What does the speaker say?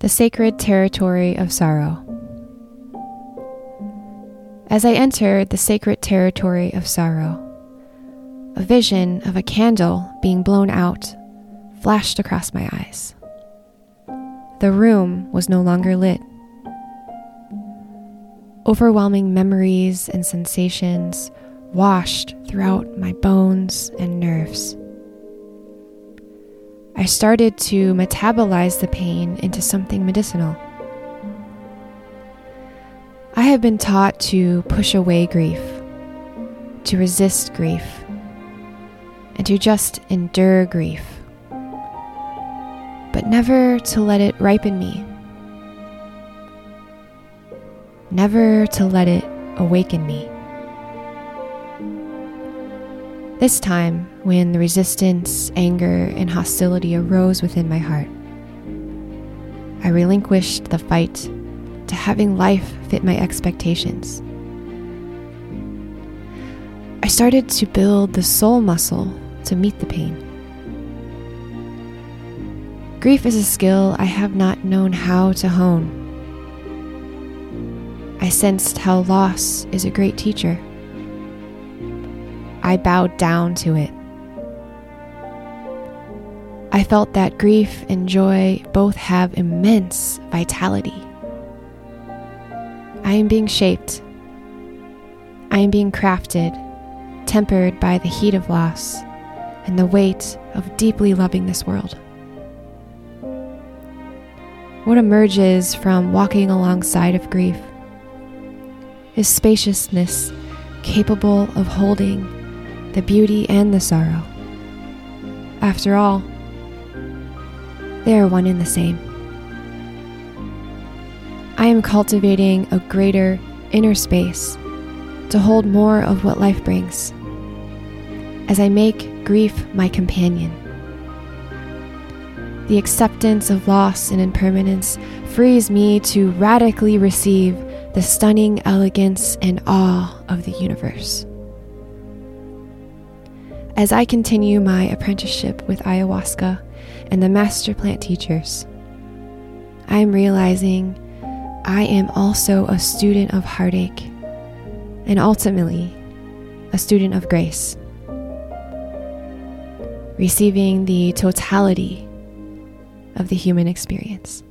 The Sacred Territory of Sorrow. As I entered the sacred territory of sorrow, a vision of a candle being blown out flashed across my eyes. The room was no longer lit. Overwhelming memories and sensations washed throughout my bones and nerves. I started to metabolize the pain into something medicinal. I have been taught to push away grief, to resist grief, and to just endure grief, but never to let it ripen me, never to let it awaken me. This time, when the resistance, anger, and hostility arose within my heart, I relinquished the fight to having life fit my expectations. I started to build the soul muscle to meet the pain. Grief is a skill I have not known how to hone. I sensed how loss is a great teacher. I bowed down to it. I felt that grief and joy both have immense vitality. I am being shaped. I am being crafted, tempered by the heat of loss and the weight of deeply loving this world. What emerges from walking alongside of grief is spaciousness capable of holding the beauty and the sorrow. After all, they are one and the same. I am cultivating a greater inner space to hold more of what life brings as I make grief my companion. The acceptance of loss and impermanence frees me to radically receive the stunning elegance and awe of the universe. As I continue my apprenticeship with ayahuasca and the master plant teachers, I am realizing I am also a student of heartache and ultimately a student of grace, receiving the totality of the human experience.